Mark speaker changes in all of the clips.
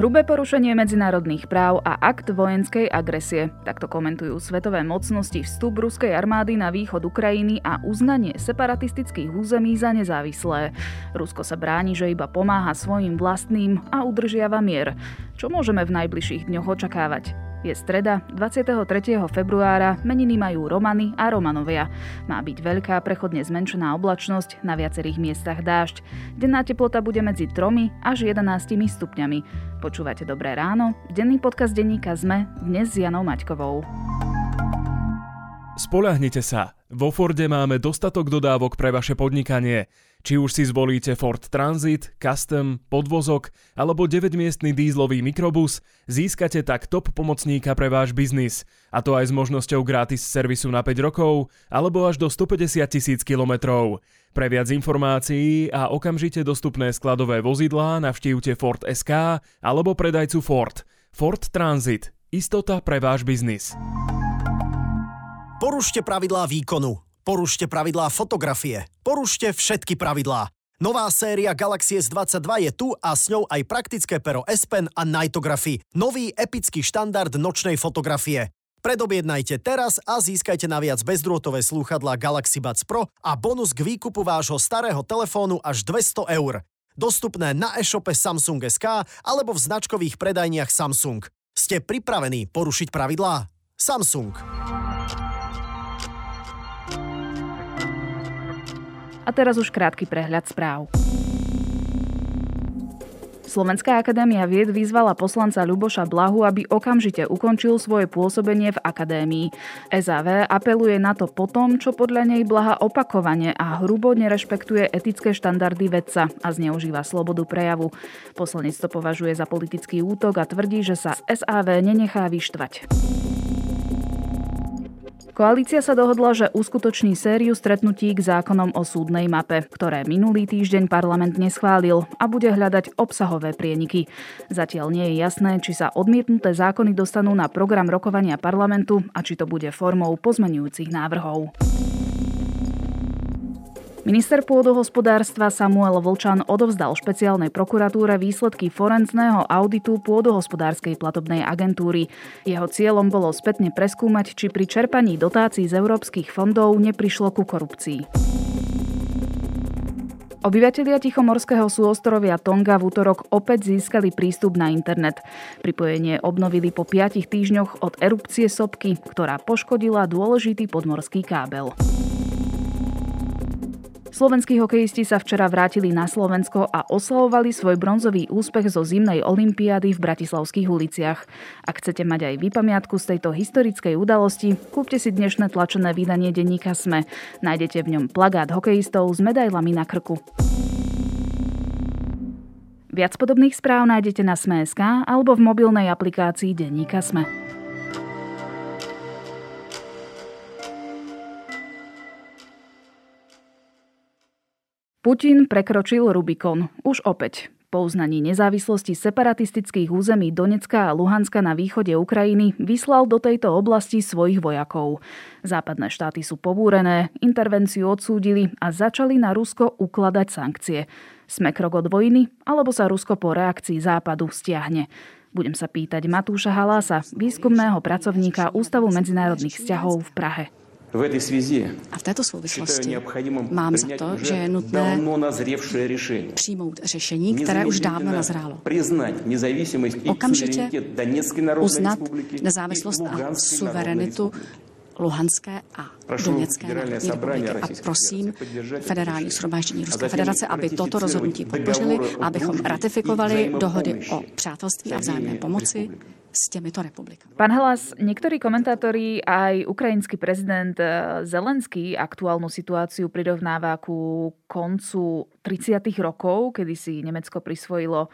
Speaker 1: Hrubé porušenie medzinárodných práv a akt vojenskej agresie. Takto komentujú svetové mocnosti vstup ruskej armády na východ Ukrajiny a uznanie separatistických území za nezávislé. Rusko sa bráni, že iba pomáha svojim vlastným a udržiava mier. Čo môžeme v najbližších dňoch očakávať? Je streda, 23. februára, meniny majú Romany a Romanovia. Má byť veľká prechodne zmenšená oblačnosť, na viacerých miestach dážď. Denná teplota bude medzi 3 až 11 stupňami. Počúvate Dobré ráno, denný podcast denníka ZME, dnes s Janou Maťkovou.
Speaker 2: Spolahnite sa, vo Forde máme dostatok dodávok pre vaše podnikanie. Či už si zvolíte Ford Transit, Custom, podvozok alebo 9-miestný dízlový mikrobus, získate tak top pomocníka pre váš biznis. A to aj s možnosťou gratis servisu na 5 rokov alebo až do 150 tisíc kilometrov. Pre viac informácií a okamžite dostupné skladové vozidlá navštívte Ford SK alebo predajcu Ford. Ford Transit. Istota pre váš biznis.
Speaker 3: Porušte pravidlá výkonu. Porušte pravidlá fotografie. Porušte všetky pravidlá. Nová séria Galaxy S22 je tu a s ňou aj praktické pero S Pen a Nightography. Nový epický štandard nočnej fotografie. Predobjednajte teraz a získajte naviac bezdrôtové slúchadlá Galaxy Buds Pro a bonus k výkupu vášho starého telefónu až 200 eur. Dostupné na e-shope Samsung SK alebo v značkových predajniach Samsung. Ste pripravení porušiť pravidlá? Samsung.
Speaker 1: A teraz už krátky prehľad správ. Slovenská akadémia vied vyzvala poslanca Ľuboša Blahu, aby okamžite ukončil svoje pôsobenie v akadémii. SAV apeluje na to potom, čo podľa nej Blaha opakovane a hrubo nerešpektuje etické štandardy vedca a zneužíva slobodu prejavu. Poslanec to považuje za politický útok a tvrdí, že sa SAV nenechá vyštvať. Koalícia sa dohodla, že uskutoční sériu stretnutí k zákonom o súdnej mape, ktoré minulý týždeň parlament neschválil a bude hľadať obsahové prieniky. Zatiaľ nie je jasné, či sa odmietnuté zákony dostanú na program rokovania parlamentu a či to bude formou pozmenujúcich návrhov. Minister pôdohospodárstva Samuel Vlčan odovzdal špeciálnej prokuratúre výsledky forenzného auditu pôdohospodárskej platobnej agentúry. Jeho cieľom bolo spätne preskúmať, či pri čerpaní dotácií z európskych fondov neprišlo ku korupcii. Obyvatelia Tichomorského súostrovia Tonga v útorok opäť získali prístup na internet. Pripojenie obnovili po 5 týždňoch od erupcie sopky, ktorá poškodila dôležitý podmorský kábel. Slovenskí hokejisti sa včera vrátili na Slovensko a oslavovali svoj bronzový úspech zo zimnej olympiády v bratislavských uliciach. Ak chcete mať aj vypamiatku z tejto historickej udalosti, kúpte si dnešné tlačené vydanie denníka SME. Nájdete v ňom plagát hokejistov s medailami na krku. Viac podobných správ nájdete na Sme.sk alebo v mobilnej aplikácii denníka Sme. Putin prekročil Rubikon. Už opäť. Po uznaní nezávislosti separatistických území Donecka a Luhanska na východe Ukrajiny vyslal do tejto oblasti svojich vojakov. Západné štáty sú pobúrené, intervenciu odsúdili a začali na Rusko ukladať sankcie. Sme krok od vojny, alebo sa Rusko po reakcii západu stiahne? Budem sa pýtať Matúša Halása, výskumného pracovníka Ústavu medzinárodných vzťahov v Prahe.
Speaker 4: A v této souvislosti mám za to, že je nutné přijmout řešení, které už dávno nazrálo. Okamžitě uznat nezávislost a suverenitu Luhanské a Doněcké národní republiky. A prosím federální shromáždění Ruské federace, aby toto rozhodnutí podpořili, abychom ratifikovali dohody o přátelství a vzájemné pomoci s týmito republikami.
Speaker 1: Pán Hlas, niektorí komentátori aj ukrajinský prezident eh, Zelenský aktuálnu situáciu prirovnáva ku koncu 30. rokov, kedy si Nemecko prisvojilo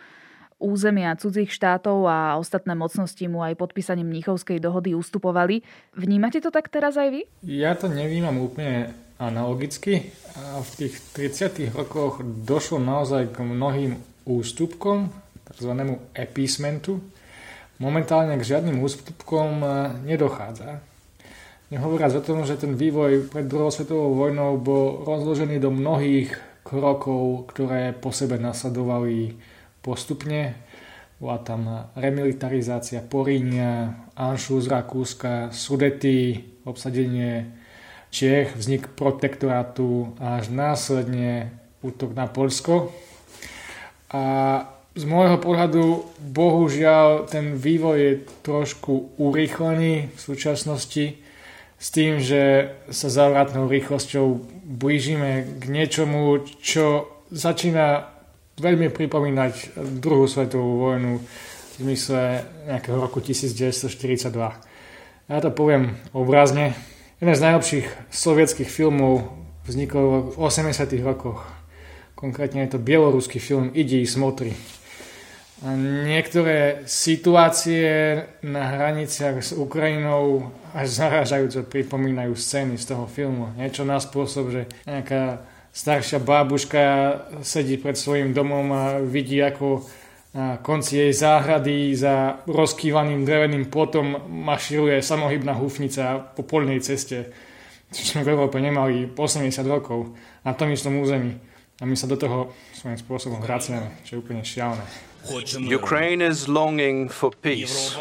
Speaker 1: územia cudzích štátov a ostatné mocnosti mu aj podpísaním Mníchovskej dohody ustupovali. Vnímate to tak teraz aj vy?
Speaker 5: Ja to nevnímam úplne analogicky. V tých 30. rokoch došlo naozaj k mnohým ústupkom, tzv. epísmentu. Momentálne k žiadnym ústupkom e, nedochádza. Nehovoriac o tom, že ten vývoj pred druhou svetovou vojnou bol rozložený do mnohých krokov, ktoré po sebe nasledovali postupne bola tam remilitarizácia Porínia, Anšu z Rakúska, Sudety, obsadenie Čech, vznik protektorátu a až následne útok na Polsko. A z môjho pohľadu bohužiaľ ten vývoj je trošku urýchlený v súčasnosti s tým, že sa závratnou rýchlosťou blížime k niečomu, čo začína veľmi pripomínať druhú svetovú vojnu v zmysle nejakého roku 1942. Ja to poviem obrazne. Jeden z najlepších sovietských filmov vznikol v 80 rokoch. Konkrétne je to bieloruský film Idi smotri. A niektoré situácie na hraniciach s Ukrajinou až zaražajúco pripomínajú scény z toho filmu. Niečo na spôsob, že nejaká staršia bábuška sedí pred svojim domom a vidí, ako na konci jej záhrady za rozkývaným dreveným plotom maširuje samohybná húfnica po polnej ceste, čo sme v Európe nemali po 80 rokov na tom istom území. A my sa do toho svojím spôsobom hraciame, čo je úplne šialené.
Speaker 6: Ukraine is longing for peace.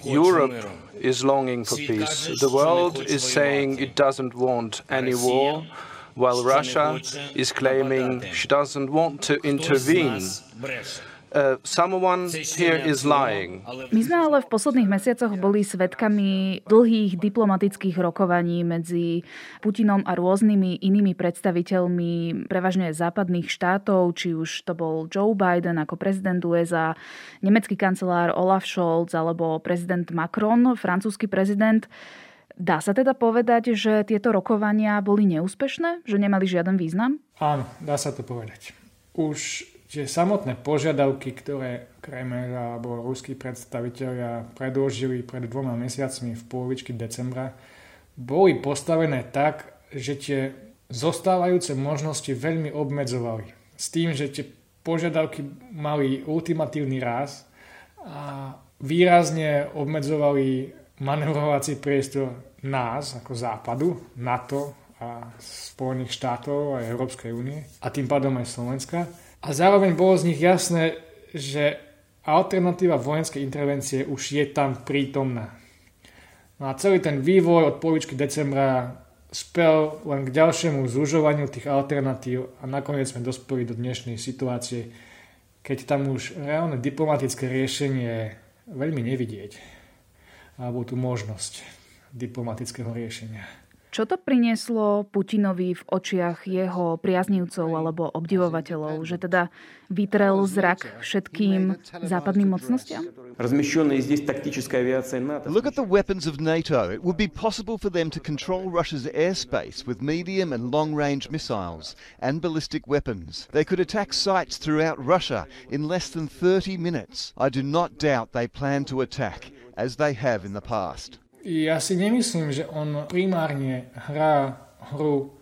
Speaker 6: Europe is longing for peace. The world is saying it doesn't want any war, while Russia is claiming she doesn't want to intervene. Uh,
Speaker 1: My sme ale v posledných mesiacoch boli svedkami dlhých diplomatických rokovaní medzi Putinom a rôznymi inými predstaviteľmi prevažne západných štátov, či už to bol Joe Biden ako prezident USA, nemecký kancelár Olaf Scholz alebo prezident Macron, francúzsky prezident. Dá sa teda povedať, že tieto rokovania boli neúspešné? Že nemali žiaden význam?
Speaker 5: Áno, dá sa to povedať. Už že samotné požiadavky, ktoré Kreml alebo ruskí predstaviteľia predložili pred dvoma mesiacmi v polovičky decembra, boli postavené tak, že tie zostávajúce možnosti veľmi obmedzovali. S tým, že tie požiadavky mali ultimatívny ráz a výrazne obmedzovali manevrovací priestor nás ako západu, NATO a Spojených štátov a Európskej únie a tým pádom aj Slovenska a zároveň bolo z nich jasné, že alternatíva vojenskej intervencie už je tam prítomná. No a celý ten vývoj od polovičky decembra spel len k ďalšiemu zužovaniu tých alternatív a nakoniec sme dospeli do dnešnej situácie, keď tam už reálne diplomatické riešenie veľmi nevidieť. Alebo tú možnosť diplomatického riešenia.
Speaker 1: Čo to prinieslo Putinovi v očiach jeho priaznivcov alebo obdivovateľov, že teda vytrel zrak všetkým západným mocnostiam?
Speaker 7: Look at the weapons of NATO. It would be possible for them to control Russia's airspace with medium and long-range missiles and ballistic weapons. They could attack sites throughout Russia in less than 30 minutes. I do not doubt they plan to attack, as they have in the past.
Speaker 5: Ja si nemyslím, že on primárne hrá hru,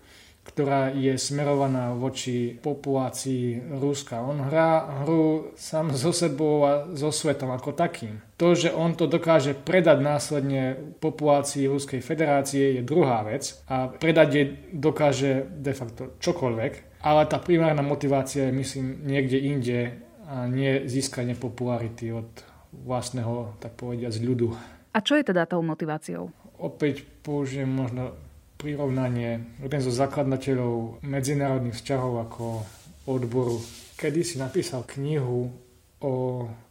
Speaker 5: ktorá je smerovaná voči populácii Ruska. On hrá hru sám so sebou a so svetom ako takým. To, že on to dokáže predať následne populácii Ruskej federácie je druhá vec a predať je dokáže de facto čokoľvek, ale tá primárna motivácia je myslím niekde inde a nie získanie popularity od vlastného, tak povediať, z ľudu.
Speaker 1: A čo je teda tou motiváciou?
Speaker 5: Opäť použijem možno prirovnanie. Jeden zo zakladateľov medzinárodných vzťahov ako odboru kedy si napísal knihu o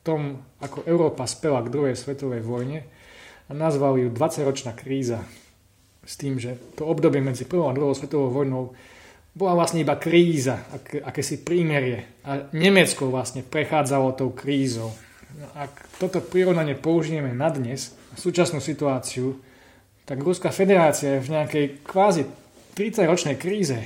Speaker 5: tom, ako Európa spela k druhej svetovej vojne a nazval ju 20-ročná kríza. S tým, že to obdobie medzi prvou a druhou svetovou vojnou bola vlastne iba kríza, ak, akési prímerie. A Nemecko vlastne prechádzalo tou krízou. No, ak toto prirovnanie použijeme na dnes, súčasnú situáciu, tak Ruská federácia je v nejakej kvázi 30-ročnej kríze.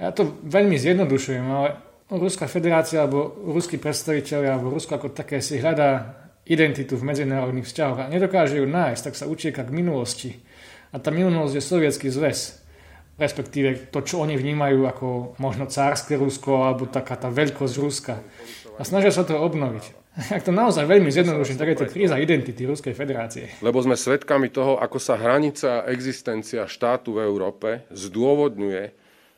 Speaker 5: Ja to veľmi zjednodušujem, ale Ruská federácia alebo ruskí predstaviteľi alebo Rusko ako také si hľadá identitu v medzinárodných vzťahoch a nedokáže ju nájsť, tak sa učieka k minulosti. A tá minulosť je sovietský zväz, respektíve to, čo oni vnímajú ako možno cárske Rusko alebo taká tá veľkosť Ruska. A snažia sa to obnoviť. Ak to naozaj veľmi zjednoduším, tak je to kríza identity Ruskej federácie.
Speaker 8: Lebo sme svedkami toho, ako sa hranica a existencia štátu v Európe zdôvodňuje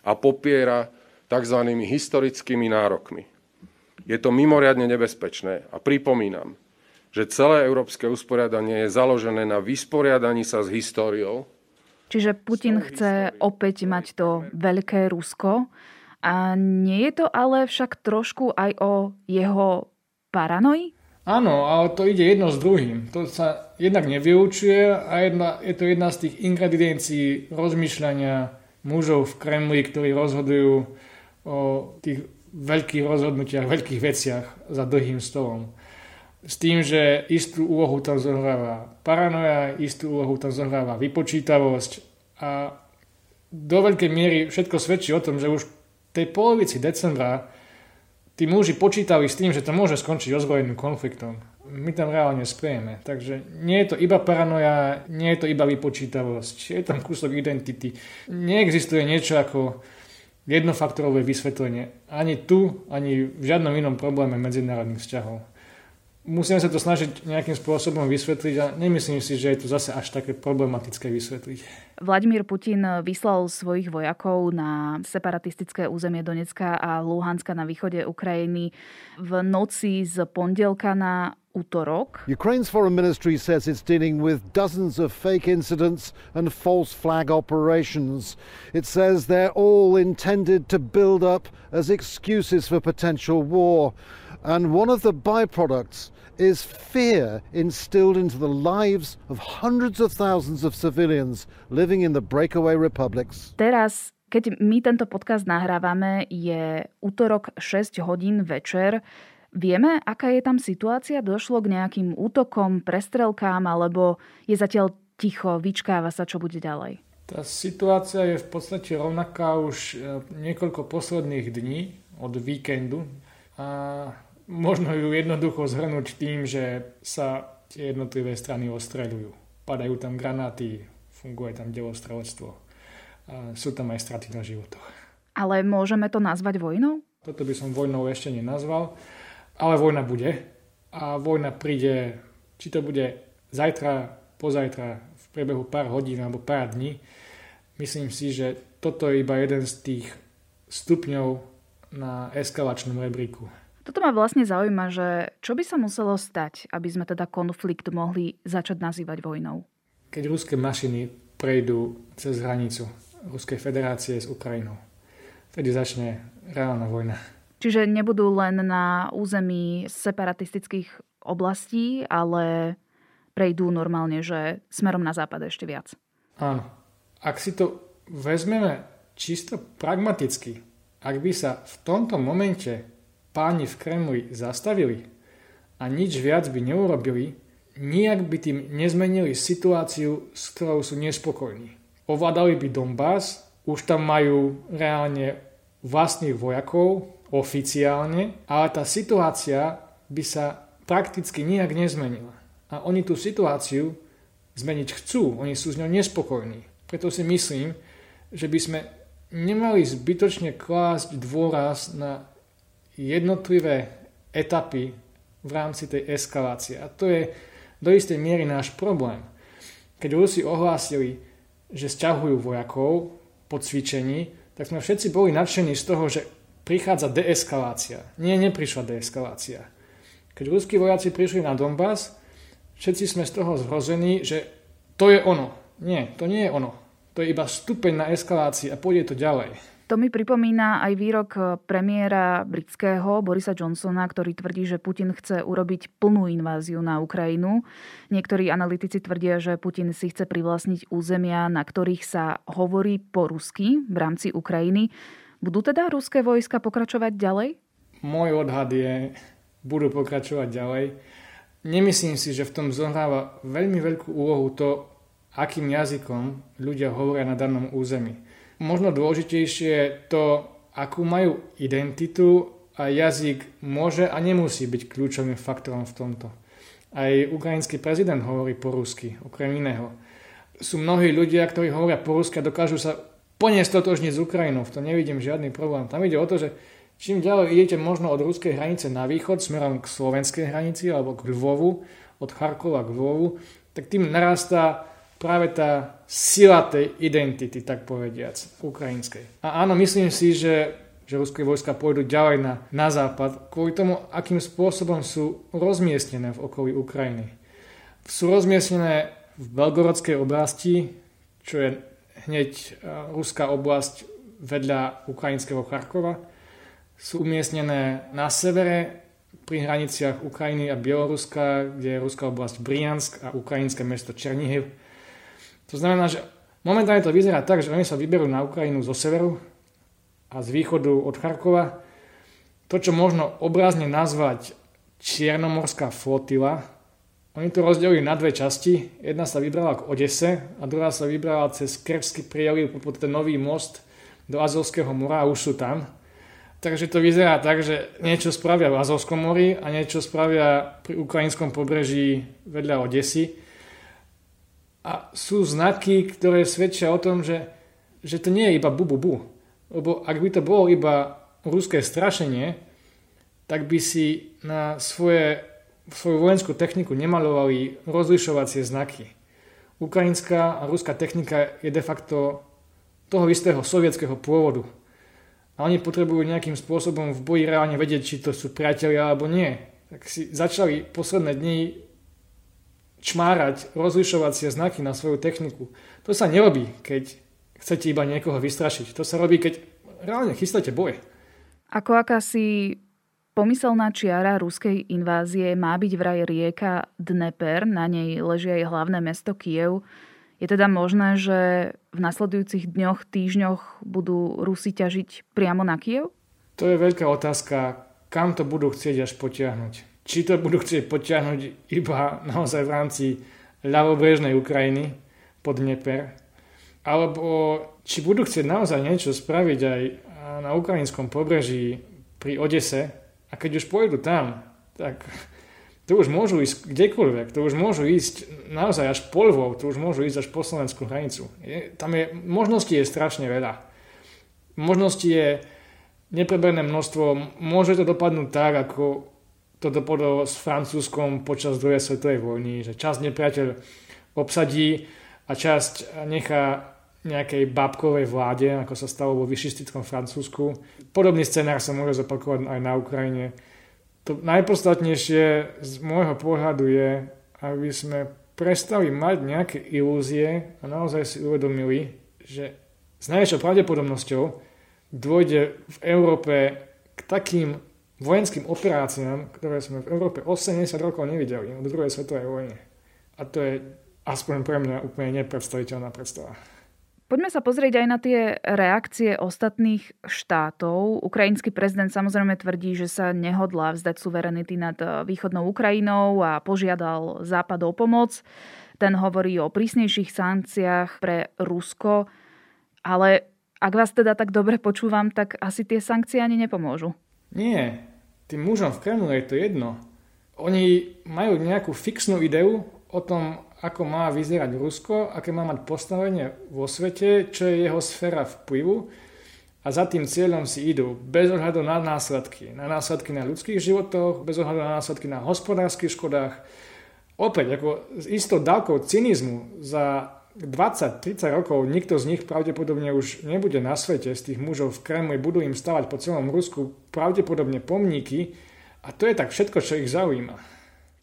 Speaker 8: a popiera tzv. historickými nárokmi. Je to mimoriadne nebezpečné a pripomínam, že celé európske usporiadanie je založené na vysporiadaní sa s históriou.
Speaker 1: Čiže Putin chce opäť mať to veľké Rusko. A nie je to ale však trošku aj o jeho paranoji?
Speaker 5: Áno, ale to ide jedno s druhým. To sa jednak nevyučuje a jedna, je to jedna z tých ingrediencií rozmýšľania mužov v Kremli, ktorí rozhodujú o tých veľkých rozhodnutiach, veľkých veciach za dlhým stolom. S tým, že istú úlohu tam zohráva paranoja, istú úlohu tam zohráva vypočítavosť a do veľkej miery všetko svedčí o tom, že už tej polovici decembra tí muži počítali s tým, že to môže skončiť ozbrojeným konfliktom. My tam reálne spejeme. Takže nie je to iba paranoja, nie je to iba vypočítavosť. Je tam kúsok identity. Neexistuje niečo ako jednofaktorové vysvetlenie. Ani tu, ani v žiadnom inom probléme medzinárodných vzťahov. Musíme sa to snažiť nejakým spôsobom vysvetliť a nemyslím si, že je to zase až také problematické vysvetliť.
Speaker 1: Vladimír Putin vyslal svojich vojakov na separatistické územie Donecka a Luhanska na východe Ukrajiny v noci z pondelka na útorok.
Speaker 9: Ukraine's foreign ministry says it's dealing with dozens of fake incidents and false flag operations. It says they're all intended to build up as excuses for potential war. And one of the byproducts is fear instilled into the lives of hundreds of thousands of civilians living in the breakaway republics.
Speaker 1: Teraz keď my tento podcast nahrávame, je útorok 6 hodín večer. Vieme, aká je tam situácia? Došlo k nejakým útokom, prestrelkám, alebo je zatiaľ ticho, vyčkáva sa, čo bude ďalej?
Speaker 5: Tá situácia je v podstate rovnaká už e, niekoľko posledných dní od víkendu a možno ju jednoducho zhrnúť tým, že sa tie jednotlivé strany ostreľujú. Padajú tam granáty, funguje tam delostrelectvo. Sú tam aj straty na životoch.
Speaker 1: Ale môžeme to nazvať vojnou?
Speaker 5: Toto by som vojnou ešte nenazval. Ale vojna bude a vojna príde, či to bude zajtra, pozajtra, v priebehu pár hodín alebo pár dní. Myslím si, že toto je iba jeden z tých stupňov na eskalačnom rebríku.
Speaker 1: Toto ma vlastne zaujíma, že čo by sa muselo stať, aby sme teda konflikt mohli začať nazývať vojnou?
Speaker 5: Keď ruské mašiny prejdú cez hranicu Ruskej federácie s Ukrajinou, vtedy začne reálna vojna.
Speaker 1: Čiže nebudú len na území separatistických oblastí, ale prejdú normálne, že smerom na západ ešte viac.
Speaker 5: Áno. Ak si to vezmeme čisto pragmaticky, ak by sa v tomto momente páni v Kremli zastavili a nič viac by neurobili, nijak by tým nezmenili situáciu, s ktorou sú nespokojní. Ovládali by Donbass, už tam majú reálne vlastných vojakov, oficiálne, ale tá situácia by sa prakticky nijak nezmenila. A oni tú situáciu zmeniť chcú, oni sú s ňou nespokojní. Preto si myslím, že by sme nemali zbytočne klásť dôraz na jednotlivé etapy v rámci tej eskalácie. A to je do istej miery náš problém. Keď Rusi ohlásili, že sťahujú vojakov po cvičení, tak sme všetci boli nadšení z toho, že prichádza deeskalácia. Nie, neprišla deeskalácia. Keď ruskí vojaci prišli na Donbass, všetci sme z toho zhrození, že to je ono. Nie, to nie je ono. To je iba stupeň na eskalácii a pôjde to ďalej.
Speaker 1: To mi pripomína aj výrok premiéra britského Borisa Johnsona, ktorý tvrdí, že Putin chce urobiť plnú inváziu na Ukrajinu. Niektorí analytici tvrdia, že Putin si chce privlastniť územia, na ktorých sa hovorí po rusky v rámci Ukrajiny. Budú teda ruské vojska pokračovať ďalej?
Speaker 5: Môj odhad je, budú pokračovať ďalej. Nemyslím si, že v tom zohráva veľmi veľkú úlohu to, akým jazykom ľudia hovoria na danom území. Možno dôležitejšie to, akú majú identitu a jazyk môže a nemusí byť kľúčovým faktorom v tomto. Aj ukrajinský prezident hovorí po rusky, okrem iného. Sú mnohí ľudia, ktorí hovoria po rusky a dokážu sa plne stotožniť s Ukrajinou. V tom nevidím žiadny problém. Tam ide o to, že čím ďalej idete možno od ruskej hranice na východ, smerom k slovenskej hranici alebo k Lvovu, od Charkova k Lvovu, tak tým narastá práve tá sila tej identity, tak povediac, ukrajinskej. A áno, myslím si, že že ruské vojska pôjdu ďalej na, na západ, kvôli tomu, akým spôsobom sú rozmiestnené v okolí Ukrajiny. Sú rozmiestnené v Belgorodskej oblasti, čo je hneď e, ruská oblasť vedľa ukrajinského Charkova. Sú umiestnené na severe pri hraniciach Ukrajiny a Bieloruska, kde je ruská oblasť Briansk a ukrajinské mesto Černihiv. To znamená, že momentálne to vyzerá tak, že oni sa vyberú na Ukrajinu zo severu, a z východu od Charkova. To, čo možno obrazne nazvať Čiernomorská flotila, oni to rozdelili na dve časti. Jedna sa vybrala k Odese a druhá sa vybrala cez Krevský prieliv pod ten nový most do Azovského mora a už sú tam. Takže to vyzerá tak, že niečo spravia v Azovskom mori a niečo spravia pri ukrajinskom pobreží vedľa Odesy. A sú znaky, ktoré svedčia o tom, že, že to nie je iba bu, bu, bu lebo ak by to bolo iba ruské strašenie, tak by si na svoje, svoju vojenskú techniku nemalovali rozlišovacie znaky. Ukrajinská a ruská technika je de facto toho istého sovietského pôvodu. A oni potrebujú nejakým spôsobom v boji reálne vedieť, či to sú priatelia alebo nie. Tak si začali posledné dni čmárať rozlišovacie znaky na svoju techniku. To sa nerobí, keď chcete iba niekoho vystrašiť. To sa robí, keď reálne chystáte boj.
Speaker 1: Ako akási pomyselná čiara ruskej invázie má byť vraj rieka Dneper, na nej leží aj hlavné mesto Kiev. Je teda možné, že v nasledujúcich dňoch, týždňoch budú Rusi ťažiť priamo na Kiev?
Speaker 5: To je veľká otázka, kam to budú chcieť až potiahnuť. Či to budú chcieť potiahnuť iba naozaj v rámci ľavobrežnej Ukrajiny pod Dneper, alebo či budú chcieť naozaj niečo spraviť aj na ukrajinskom pobreží pri Odese a keď už pôjdu tam, tak to už môžu ísť kdekoľvek, to už môžu ísť naozaj až po Lvov, to už môžu ísť až po slovenskú hranicu. Je, tam je, možností je strašne veľa. Možností je nepreberné množstvo, môže to dopadnúť tak, ako to dopadlo s Francúzskom počas druhej svetovej vojny, že časť nepriateľ obsadí a časť nechá nejakej babkovej vláde, ako sa stalo vo vyšistickom Francúzsku. Podobný scenár sa môže zopakovať aj na Ukrajine. To najpodstatnejšie z môjho pohľadu je, aby sme prestali mať nejaké ilúzie a naozaj si uvedomili, že s najväčšou pravdepodobnosťou dôjde v Európe k takým vojenským operáciám, ktoré sme v Európe 80 rokov nevideli od druhej svetovej vojny. A to je aspoň pre mňa úplne nepredstaviteľná predstava.
Speaker 1: Poďme sa pozrieť aj na tie reakcie ostatných štátov. Ukrajinský prezident samozrejme tvrdí, že sa nehodlá vzdať suverenity nad eh, východnou Ukrajinou a požiadal Západ o pomoc. Ten hovorí o prísnejších sankciách pre Rusko, ale ak vás teda tak dobre počúvam, tak asi tie sankcie ani nepomôžu.
Speaker 5: Nie, tým mužom v Kremlu je to jedno. Oni majú nejakú fixnú ideu o tom, ako má vyzerať Rusko, aké má mať postavenie vo svete, čo je jeho sféra vplyvu a za tým cieľom si idú bez ohľadu na následky. Na následky na ľudských životoch, bez ohľadu na následky na hospodárskych škodách. Opäť, ako s istou dávkou cynizmu za 20-30 rokov nikto z nich pravdepodobne už nebude na svete, z tých mužov v Kremli, budú im stavať po celom Rusku pravdepodobne pomníky a to je tak všetko, čo ich zaujíma.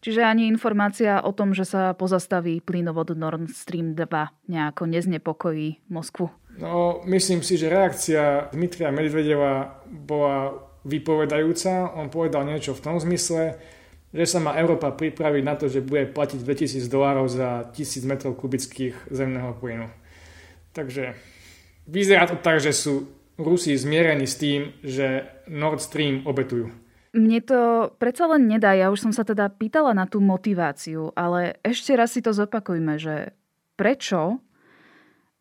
Speaker 1: Čiže ani informácia o tom, že sa pozastaví plynovod Nord Stream 2 nejako neznepokojí Moskvu?
Speaker 5: No, myslím si, že reakcia Dmitria Medvedeva bola vypovedajúca. On povedal niečo v tom zmysle, že sa má Európa pripraviť na to, že bude platiť 2000 dolárov za 1000 metrov kubických zemného plynu. Takže vyzerá to tak, že sú Rusi zmierení s tým, že Nord Stream obetujú.
Speaker 1: Mne to predsa len nedá, ja už som sa teda pýtala na tú motiváciu, ale ešte raz si to zopakujme, že prečo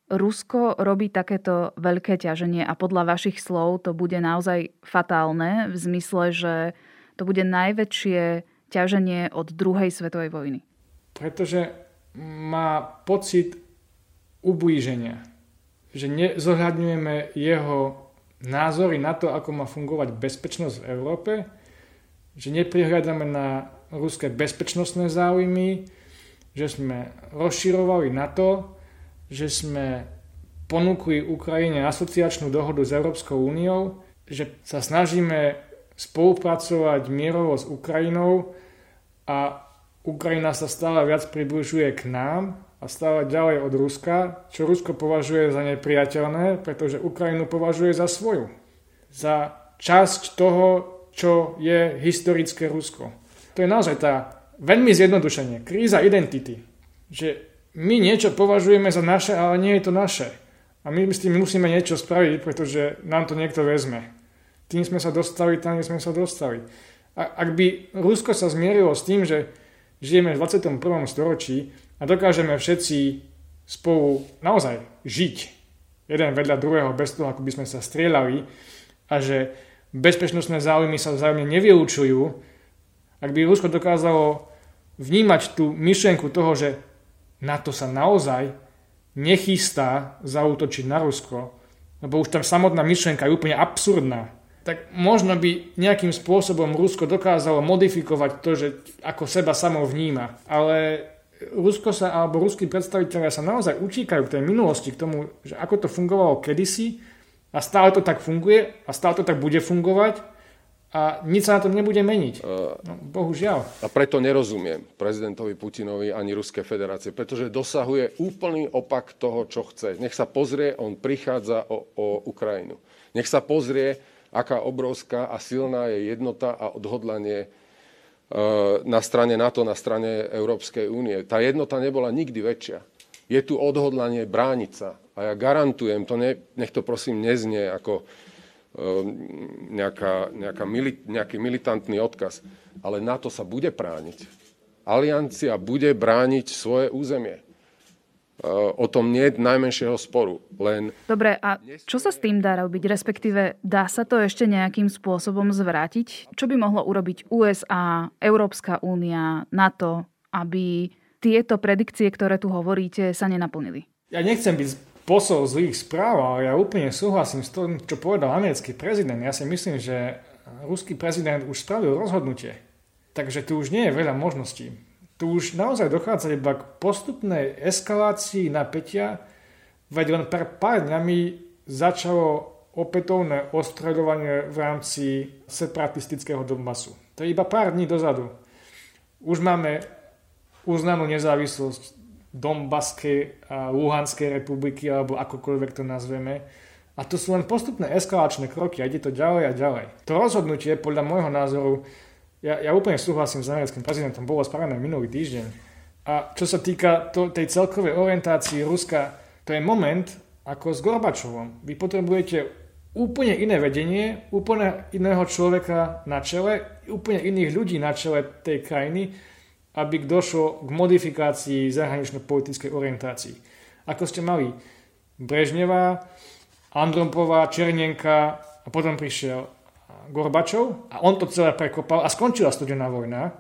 Speaker 1: Rusko robí takéto veľké ťaženie a podľa vašich slov to bude naozaj fatálne v zmysle, že to bude najväčšie ťaženie od druhej svetovej vojny.
Speaker 5: Pretože má pocit ublíženia, že nezohľadňujeme jeho názory na to, ako má fungovať bezpečnosť v Európe že neprihľadáme na ruské bezpečnostné záujmy, že sme rozširovali na to, že sme ponúkli Ukrajine asociačnú dohodu s Európskou úniou, že sa snažíme spolupracovať mierovo s Ukrajinou a Ukrajina sa stále viac približuje k nám a stále ďalej od Ruska, čo Rusko považuje za nepriateľné, pretože Ukrajinu považuje za svoju. Za časť toho, čo je historické Rusko. To je naozaj tá veľmi zjednodušenie, kríza identity, že my niečo považujeme za naše, ale nie je to naše. A my s tým musíme niečo spraviť, pretože nám to niekto vezme. Tým sme sa dostali, tam sme sa dostali. Ak by Rusko sa zmierilo s tým, že žijeme v 21. storočí a dokážeme všetci spolu naozaj žiť jeden vedľa druhého bez toho, ako by sme sa strieľali a že bezpečnostné záujmy sa vzájomne nevylučujú, ak by Rusko dokázalo vnímať tú myšlienku toho, že NATO sa naozaj nechystá zautočiť na Rusko, lebo už tam samotná myšlienka je úplne absurdná, tak možno by nejakým spôsobom Rusko dokázalo modifikovať to, že ako seba samo vníma. Ale Rusko sa, alebo ruskí predstaviteľia sa naozaj učíkajú k tej minulosti, k tomu, že ako to fungovalo kedysi a stále to tak funguje a stále to tak bude fungovať a nič sa na tom nebude meniť. No, bohužiaľ.
Speaker 8: A preto nerozumiem prezidentovi Putinovi ani Ruskej federácie, pretože dosahuje úplný opak toho, čo chce. Nech sa pozrie, on prichádza o, o Ukrajinu. Nech sa pozrie, aká obrovská a silná je jednota a odhodlanie e, na strane NATO, na strane Európskej únie. Tá jednota nebola nikdy väčšia. Je tu odhodlanie brániť sa. A ja garantujem, to ne, nech to prosím neznie ako Ehm, nejaká, nejaká mili, nejaký militantný odkaz. Ale NATO sa bude brániť. Aliancia bude brániť svoje územie. O tom nie je najmenšieho sporu. Len...
Speaker 1: Dobre, a čo sa s tým dá robiť? Respektíve, dá sa to ešte nejakým spôsobom zvrátiť? Čo by mohlo urobiť USA, Európska únia, NATO, aby tieto predikcie, ktoré tu hovoríte, sa nenaplnili?
Speaker 5: Ja nechcem byť posol zlých správ, ale ja úplne súhlasím s tým, čo povedal americký prezident. Ja si myslím, že ruský prezident už spravil rozhodnutie. Takže tu už nie je veľa možností. Tu už naozaj dochádza iba k postupnej eskalácii napätia, veď len pre pár dňami začalo opätovné ostreľovanie v rámci separatistického Donbasu. To je iba pár dní dozadu. Už máme uznanú nezávislosť Donbaskej a Luhanskej republiky, alebo akokoľvek to nazveme. A to sú len postupné eskalačné kroky a ide to ďalej a ďalej. To rozhodnutie, podľa môjho názoru, ja, ja úplne súhlasím s americkým prezidentom, bolo spravené minulý týždeň. A čo sa týka to, tej celkovej orientácii Ruska, to je moment ako s Gorbačovom. Vy potrebujete úplne iné vedenie, úplne iného človeka na čele, úplne iných ľudí na čele tej krajiny, aby došlo k modifikácii zahranično-politickej orientácii. Ako ste mali Brežneva, Andropová, Černenka a potom prišiel Gorbačov a on to celé prekopal a skončila studená vojna,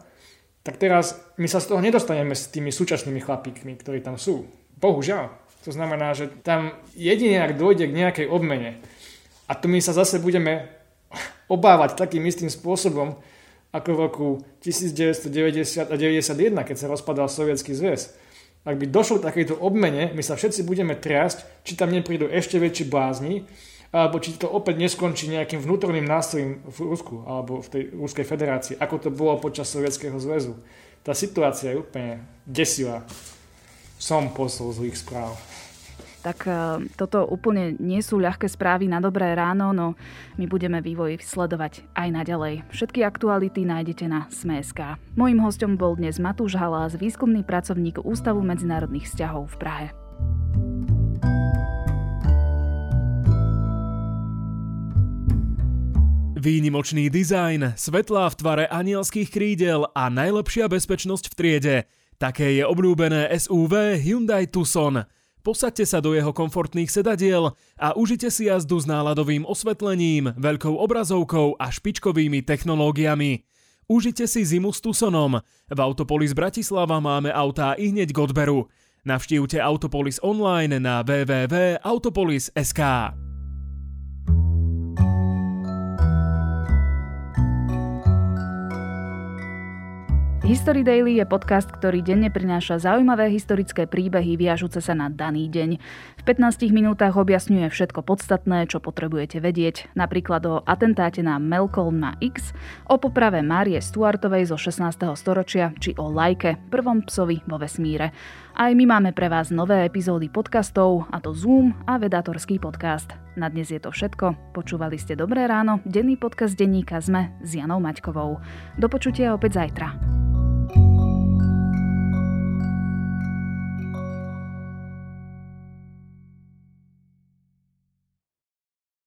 Speaker 5: tak teraz my sa z toho nedostaneme s tými súčasnými chlapíkmi, ktorí tam sú. Bohužiaľ. To znamená, že tam jedine, ak dojde k nejakej obmene, a to my sa zase budeme obávať takým istým spôsobom, ako v roku 1990 a 91, keď sa rozpadal Sovietský zväz. Ak by došlo k takejto obmene, my sa všetci budeme triasť, či tam neprídu ešte väčší blázni, alebo či to opäť neskončí nejakým vnútorným nástrojom v Rusku alebo v tej Ruskej federácii, ako to bolo počas Sovietskeho zväzu. Tá situácia je úplne desivá. Som posol zlých správ
Speaker 1: tak e, toto úplne nie sú ľahké správy na dobré ráno, no my budeme vývoj sledovať aj naďalej. Všetky aktuality nájdete na Sme.sk. Mojím hostom bol dnes Matúš Halás, výskumný pracovník Ústavu medzinárodných vzťahov v Prahe.
Speaker 2: Výnimočný dizajn, svetlá v tvare anielských krídel a najlepšia bezpečnosť v triede. Také je obľúbené SUV Hyundai Tucson. Posaďte sa do jeho komfortných sedadiel a užite si jazdu s náladovým osvetlením, veľkou obrazovkou a špičkovými technológiami. Užite si zimu s Tucsonom. V Autopolis Bratislava máme autá i hneď k odberu. Navštívte Autopolis online na www.autopolis.sk.
Speaker 1: History Daily je podcast, ktorý denne prináša zaujímavé historické príbehy viažúce sa na daný deň. V 15 minútach objasňuje všetko podstatné, čo potrebujete vedieť, napríklad o atentáte na Malcolm na X, o poprave Márie Stuartovej zo 16. storočia či o Lajke, prvom psovi vo vesmíre. Aj my máme pre vás nové epizódy podcastov, a to Zoom a Vedatorský podcast. Na dnes je to všetko. Počúvali ste Dobré ráno, denný podcast denníka ZME s Janou Maťkovou. Do počutia opäť zajtra.